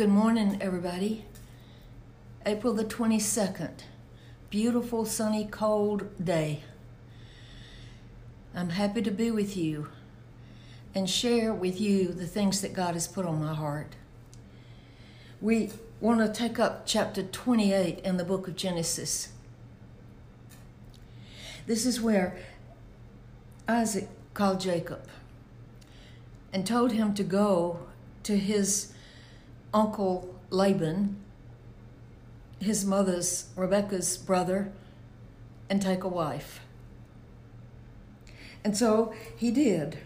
Good morning, everybody. April the 22nd. Beautiful, sunny, cold day. I'm happy to be with you and share with you the things that God has put on my heart. We want to take up chapter 28 in the book of Genesis. This is where Isaac called Jacob and told him to go to his uncle Laban, his mother's, Rebecca's brother, and take a wife. And so he did.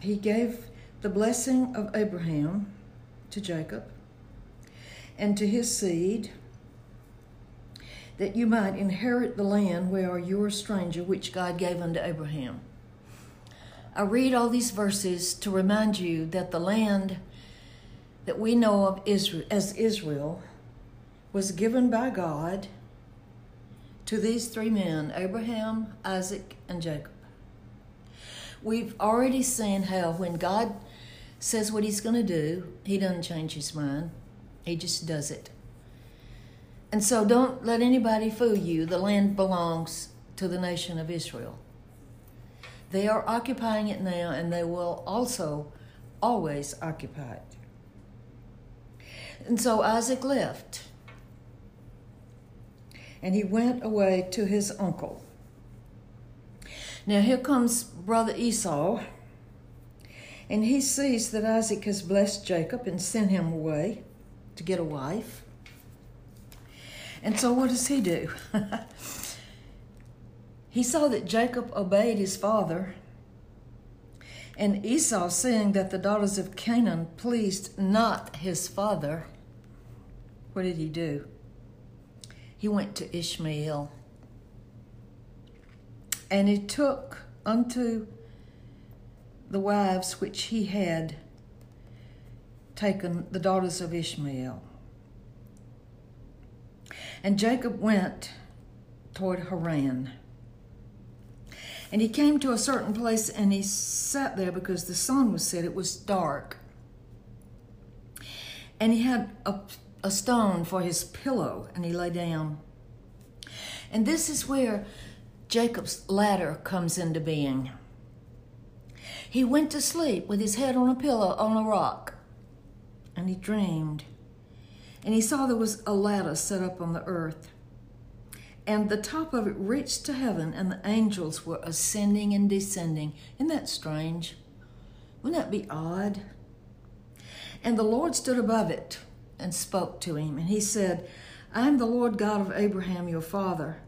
He gave the blessing of Abraham to Jacob and to his seed that you might inherit the land where you are a stranger, which God gave unto Abraham. I read all these verses to remind you that the land that we know of Israel, as Israel was given by God to these three men Abraham, Isaac, and Jacob. We've already seen how when God says what he's going to do, he doesn't change his mind, he just does it. And so don't let anybody fool you. The land belongs to the nation of Israel. They are occupying it now, and they will also always occupy it. And so Isaac left, and he went away to his uncle. Now here comes brother Esau, and he sees that Isaac has blessed Jacob and sent him away to get a wife. And so what does he do? He saw that Jacob obeyed his father, and Esau, seeing that the daughters of Canaan pleased not his father, what did he do? He went to Ishmael. And he took unto the wives which he had taken the daughters of Ishmael. And Jacob went toward Haran. And he came to a certain place and he sat there because the sun was set. It was dark. And he had a, a stone for his pillow and he lay down. And this is where Jacob's ladder comes into being. He went to sleep with his head on a pillow on a rock and he dreamed. And he saw there was a ladder set up on the earth and the top of it reached to heaven, and the angels were ascending and descending. Isn't that strange? Wouldn't that be odd? And the Lord stood above it and spoke to him, and he said, I am the Lord God of Abraham, your father.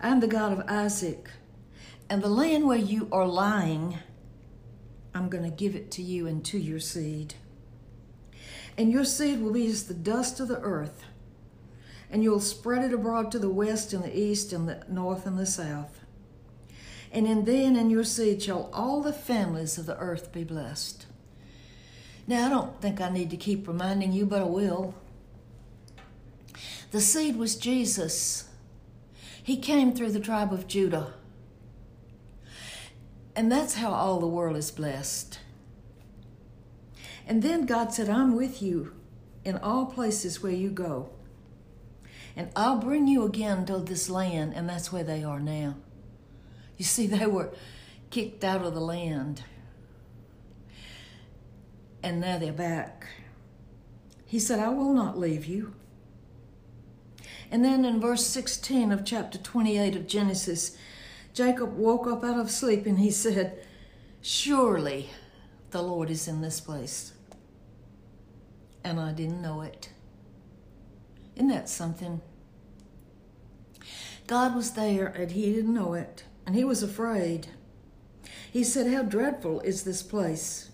I am the God of Isaac. And the land where you are lying, I'm going to give it to you and to your seed. And your seed will be as the dust of the earth and you'll spread it abroad to the west and the east and the north and the south. And in thee and in your seed shall all the families of the earth be blessed. Now, I don't think I need to keep reminding you, but I will. The seed was Jesus. He came through the tribe of Judah. And that's how all the world is blessed. And then God said, I'm with you in all places where you go. And I'll bring you again to this land, and that's where they are now. You see, they were kicked out of the land, and now they're back. He said, I will not leave you. And then in verse 16 of chapter 28 of Genesis, Jacob woke up out of sleep and he said, Surely the Lord is in this place. And I didn't know it. Isn't that something? God was there and he didn't know it, and he was afraid. He said, How dreadful is this place!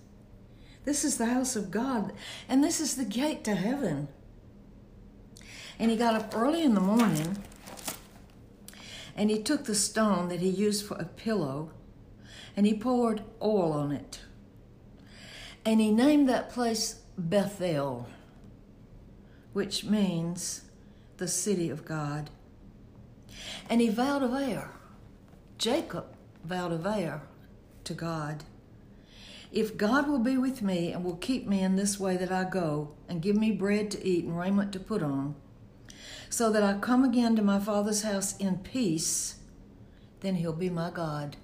This is the house of God, and this is the gate to heaven. And he got up early in the morning and he took the stone that he used for a pillow and he poured oil on it. And he named that place Bethel which means the city of God. And he vowed a vow. Jacob vowed a vow to God. If God will be with me and will keep me in this way that I go, and give me bread to eat and raiment to put on, so that I come again to my Father's house in peace, then He'll be my God.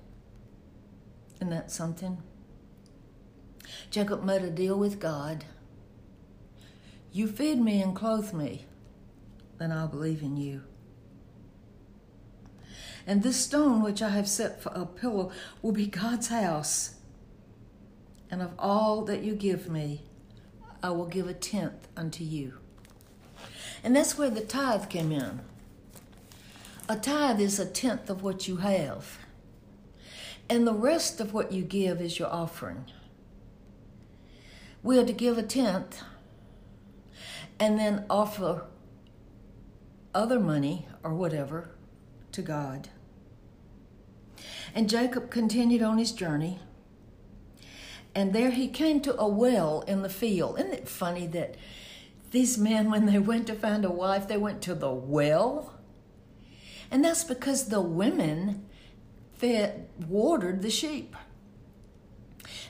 Isn't that something? Jacob made a deal with God. You feed me and clothe me, then I'll believe in you. And this stone which I have set for a pillar will be God's house. And of all that you give me, I will give a tenth unto you. And that's where the tithe came in. A tithe is a tenth of what you have. And the rest of what you give is your offering. We are to give a tenth and then offer other money or whatever to God. And Jacob continued on his journey. And there he came to a well in the field. Isn't it funny that these men, when they went to find a wife, they went to the well? And that's because the women fed, watered the sheep.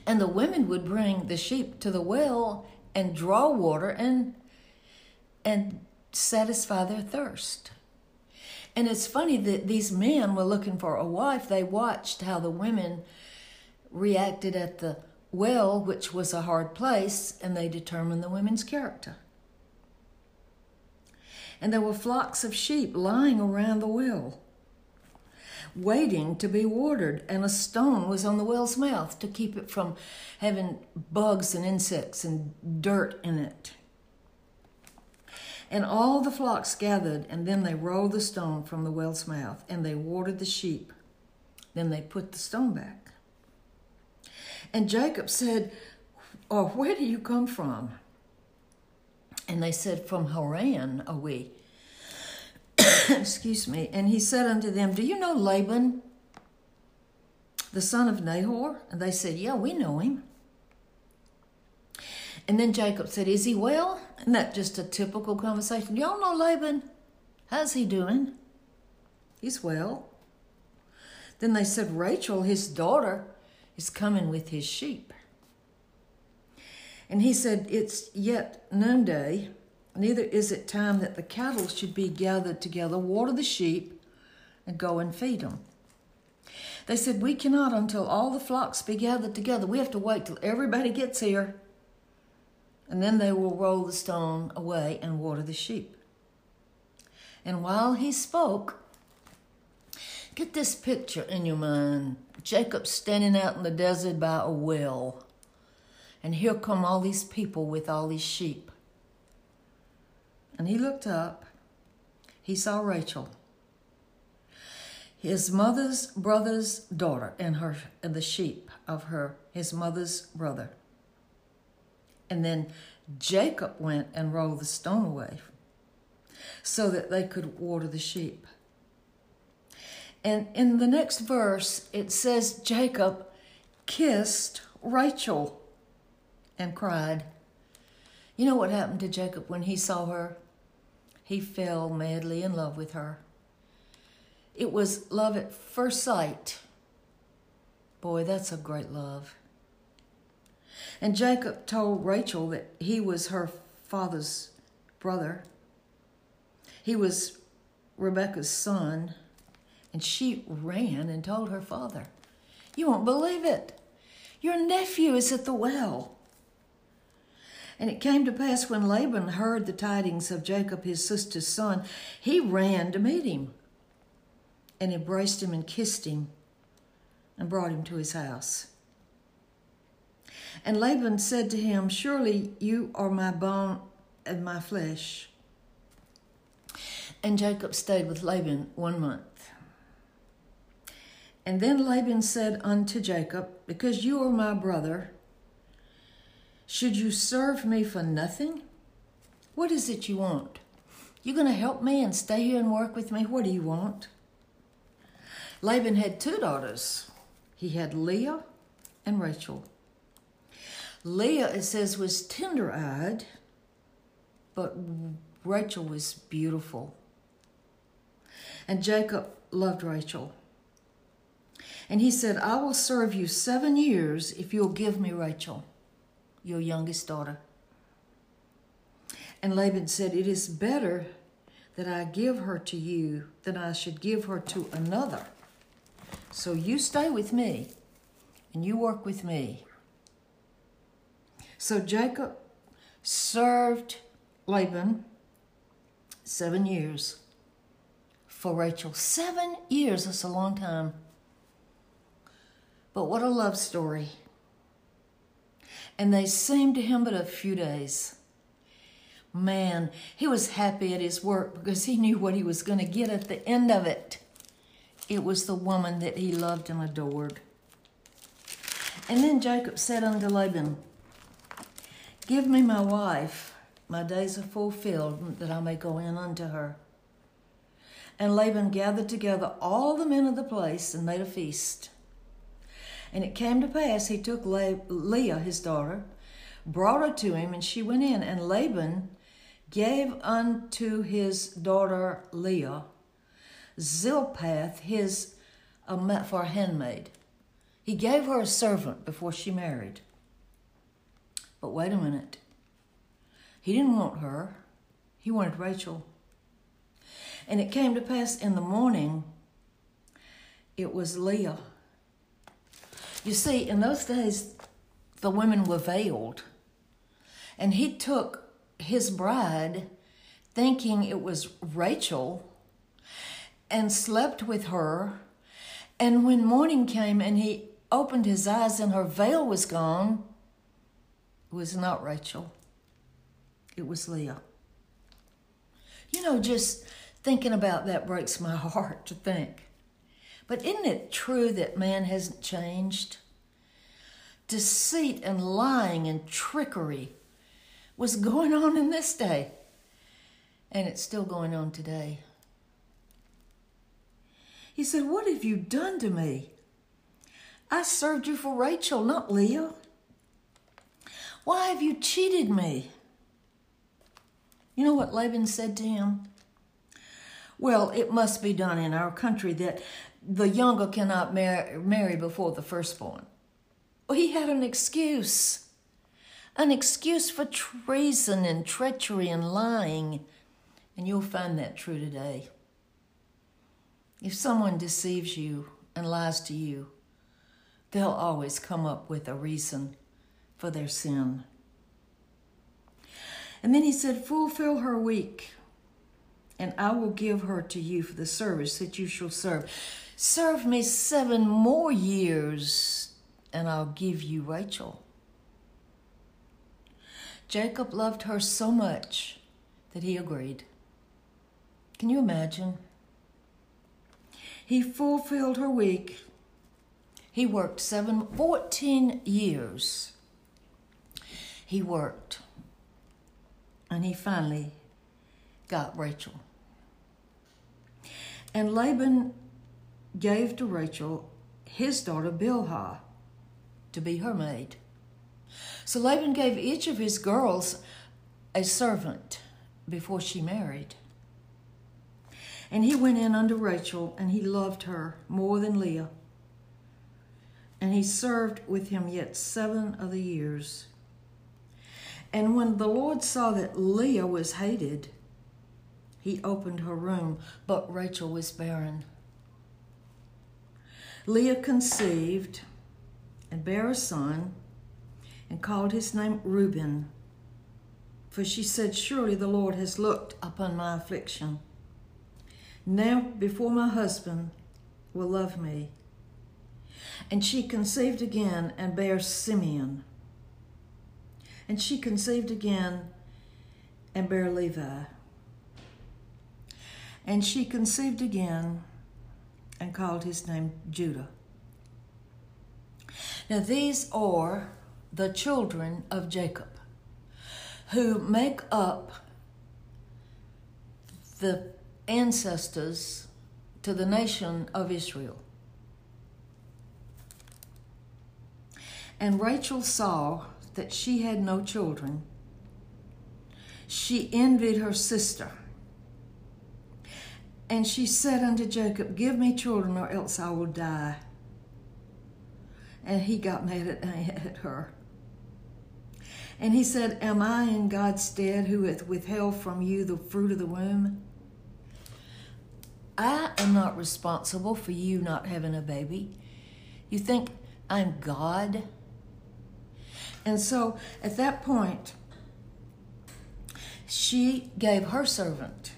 And the women would bring the sheep to the well and draw water and and satisfy their thirst. And it's funny that these men were looking for a wife. They watched how the women reacted at the well, which was a hard place, and they determined the women's character. And there were flocks of sheep lying around the well, waiting to be watered, and a stone was on the well's mouth to keep it from having bugs and insects and dirt in it. And all the flocks gathered, and then they rolled the stone from the well's mouth, and they watered the sheep. Then they put the stone back. And Jacob said, Oh, where do you come from? And they said, From Haran are we. Excuse me. And he said unto them, Do you know Laban, the son of Nahor? And they said, Yeah, we know him. And then Jacob said, Is he well? Isn't that just a typical conversation? Y'all know Laban? How's he doing? He's well. Then they said, Rachel, his daughter, is coming with his sheep. And he said, It's yet noonday, neither is it time that the cattle should be gathered together, water the sheep, and go and feed them. They said, We cannot until all the flocks be gathered together. We have to wait till everybody gets here and then they will roll the stone away and water the sheep. And while he spoke, get this picture in your mind Jacob standing out in the desert by a well, and here come all these people with all these sheep. And he looked up, he saw Rachel. His mother's brother's daughter and her and the sheep of her his mother's brother. And then Jacob went and rolled the stone away so that they could water the sheep. And in the next verse, it says Jacob kissed Rachel and cried. You know what happened to Jacob when he saw her? He fell madly in love with her. It was love at first sight. Boy, that's a great love. And Jacob told Rachel that he was her father's brother. He was Rebekah's son. And she ran and told her father, You won't believe it. Your nephew is at the well. And it came to pass when Laban heard the tidings of Jacob, his sister's son, he ran to meet him and embraced him and kissed him and brought him to his house. And Laban said to him, Surely you are my bone and my flesh. And Jacob stayed with Laban one month. And then Laban said unto Jacob, Because you are my brother, should you serve me for nothing? What is it you want? You're going to help me and stay here and work with me? What do you want? Laban had two daughters. He had Leah and Rachel. Leah, it says, was tender eyed, but Rachel was beautiful. And Jacob loved Rachel. And he said, I will serve you seven years if you'll give me Rachel, your youngest daughter. And Laban said, It is better that I give her to you than I should give her to another. So you stay with me and you work with me. So Jacob served Laban seven years for Rachel. Seven years, that's a long time. But what a love story. And they seemed to him but a few days. Man, he was happy at his work because he knew what he was going to get at the end of it. It was the woman that he loved and adored. And then Jacob said unto Laban, Give me my wife, my days are fulfilled, that I may go in unto her. And Laban gathered together all the men of the place and made a feast. And it came to pass, he took Leah, his daughter, brought her to him, and she went in. And Laban gave unto his daughter Leah Zilpah, his uh, for a handmaid. He gave her a servant before she married. But wait a minute. He didn't want her, he wanted Rachel. And it came to pass in the morning, it was Leah. You see, in those days, the women were veiled. And he took his bride thinking it was Rachel and slept with her. And when morning came and he opened his eyes and her veil was gone, it was not Rachel, it was Leah. You know, just thinking about that breaks my heart to think. But isn't it true that man hasn't changed? Deceit and lying and trickery was going on in this day, and it's still going on today. He said, What have you done to me? I served you for Rachel, not Leah. Why have you cheated me? You know what Laban said to him? Well, it must be done in our country that the younger cannot mar- marry before the firstborn. Well, he had an excuse. An excuse for treason and treachery and lying. And you'll find that true today. If someone deceives you and lies to you, they'll always come up with a reason for their sin. And then he said, Fulfill her week, and I will give her to you for the service that you shall serve. Serve me seven more years, and I'll give you Rachel. Jacob loved her so much that he agreed. Can you imagine? He fulfilled her week. He worked seven, 14 years he worked. And he finally got Rachel. And Laban gave to Rachel his daughter Bilhah to be her maid. So Laban gave each of his girls a servant before she married. And he went in unto Rachel, and he loved her more than Leah. And he served with him yet seven of the years. And when the Lord saw that Leah was hated, he opened her room, but Rachel was barren. Leah conceived and bare a son and called his name Reuben, for she said, Surely the Lord has looked upon my affliction. Now, before my husband will love me. And she conceived again and bare Simeon. And she conceived again and bare Levi. And she conceived again and called his name Judah. Now, these are the children of Jacob who make up the ancestors to the nation of Israel. And Rachel saw that she had no children, she envied her sister. And she said unto Jacob, Give me children, or else I will die. and he got mad at, at her. And he said, Am I in God's stead who hath withheld from you the fruit of the womb? I am not responsible for you not having a baby. You think I'm God? And so at that point, she gave her servant,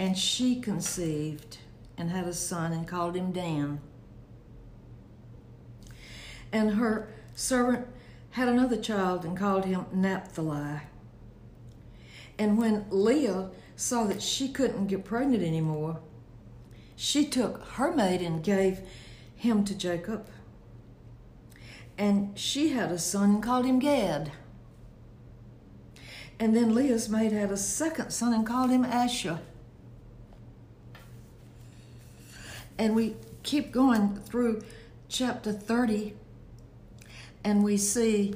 and she conceived and had a son and called him Dan. And her servant had another child and called him Naphtali. And when Leah saw that she couldn't get pregnant anymore, she took her maid and gave him to Jacob. And she had a son and called him Gad. And then Leah's maid had a second son and called him Asher. And we keep going through chapter 30 and we see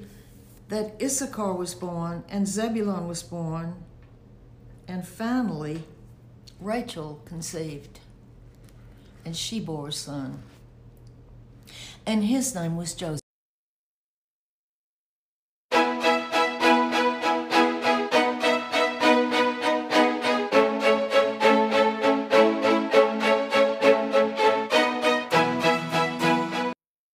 that Issachar was born and Zebulun was born, and finally Rachel conceived, and she bore a son, and his name was Joseph.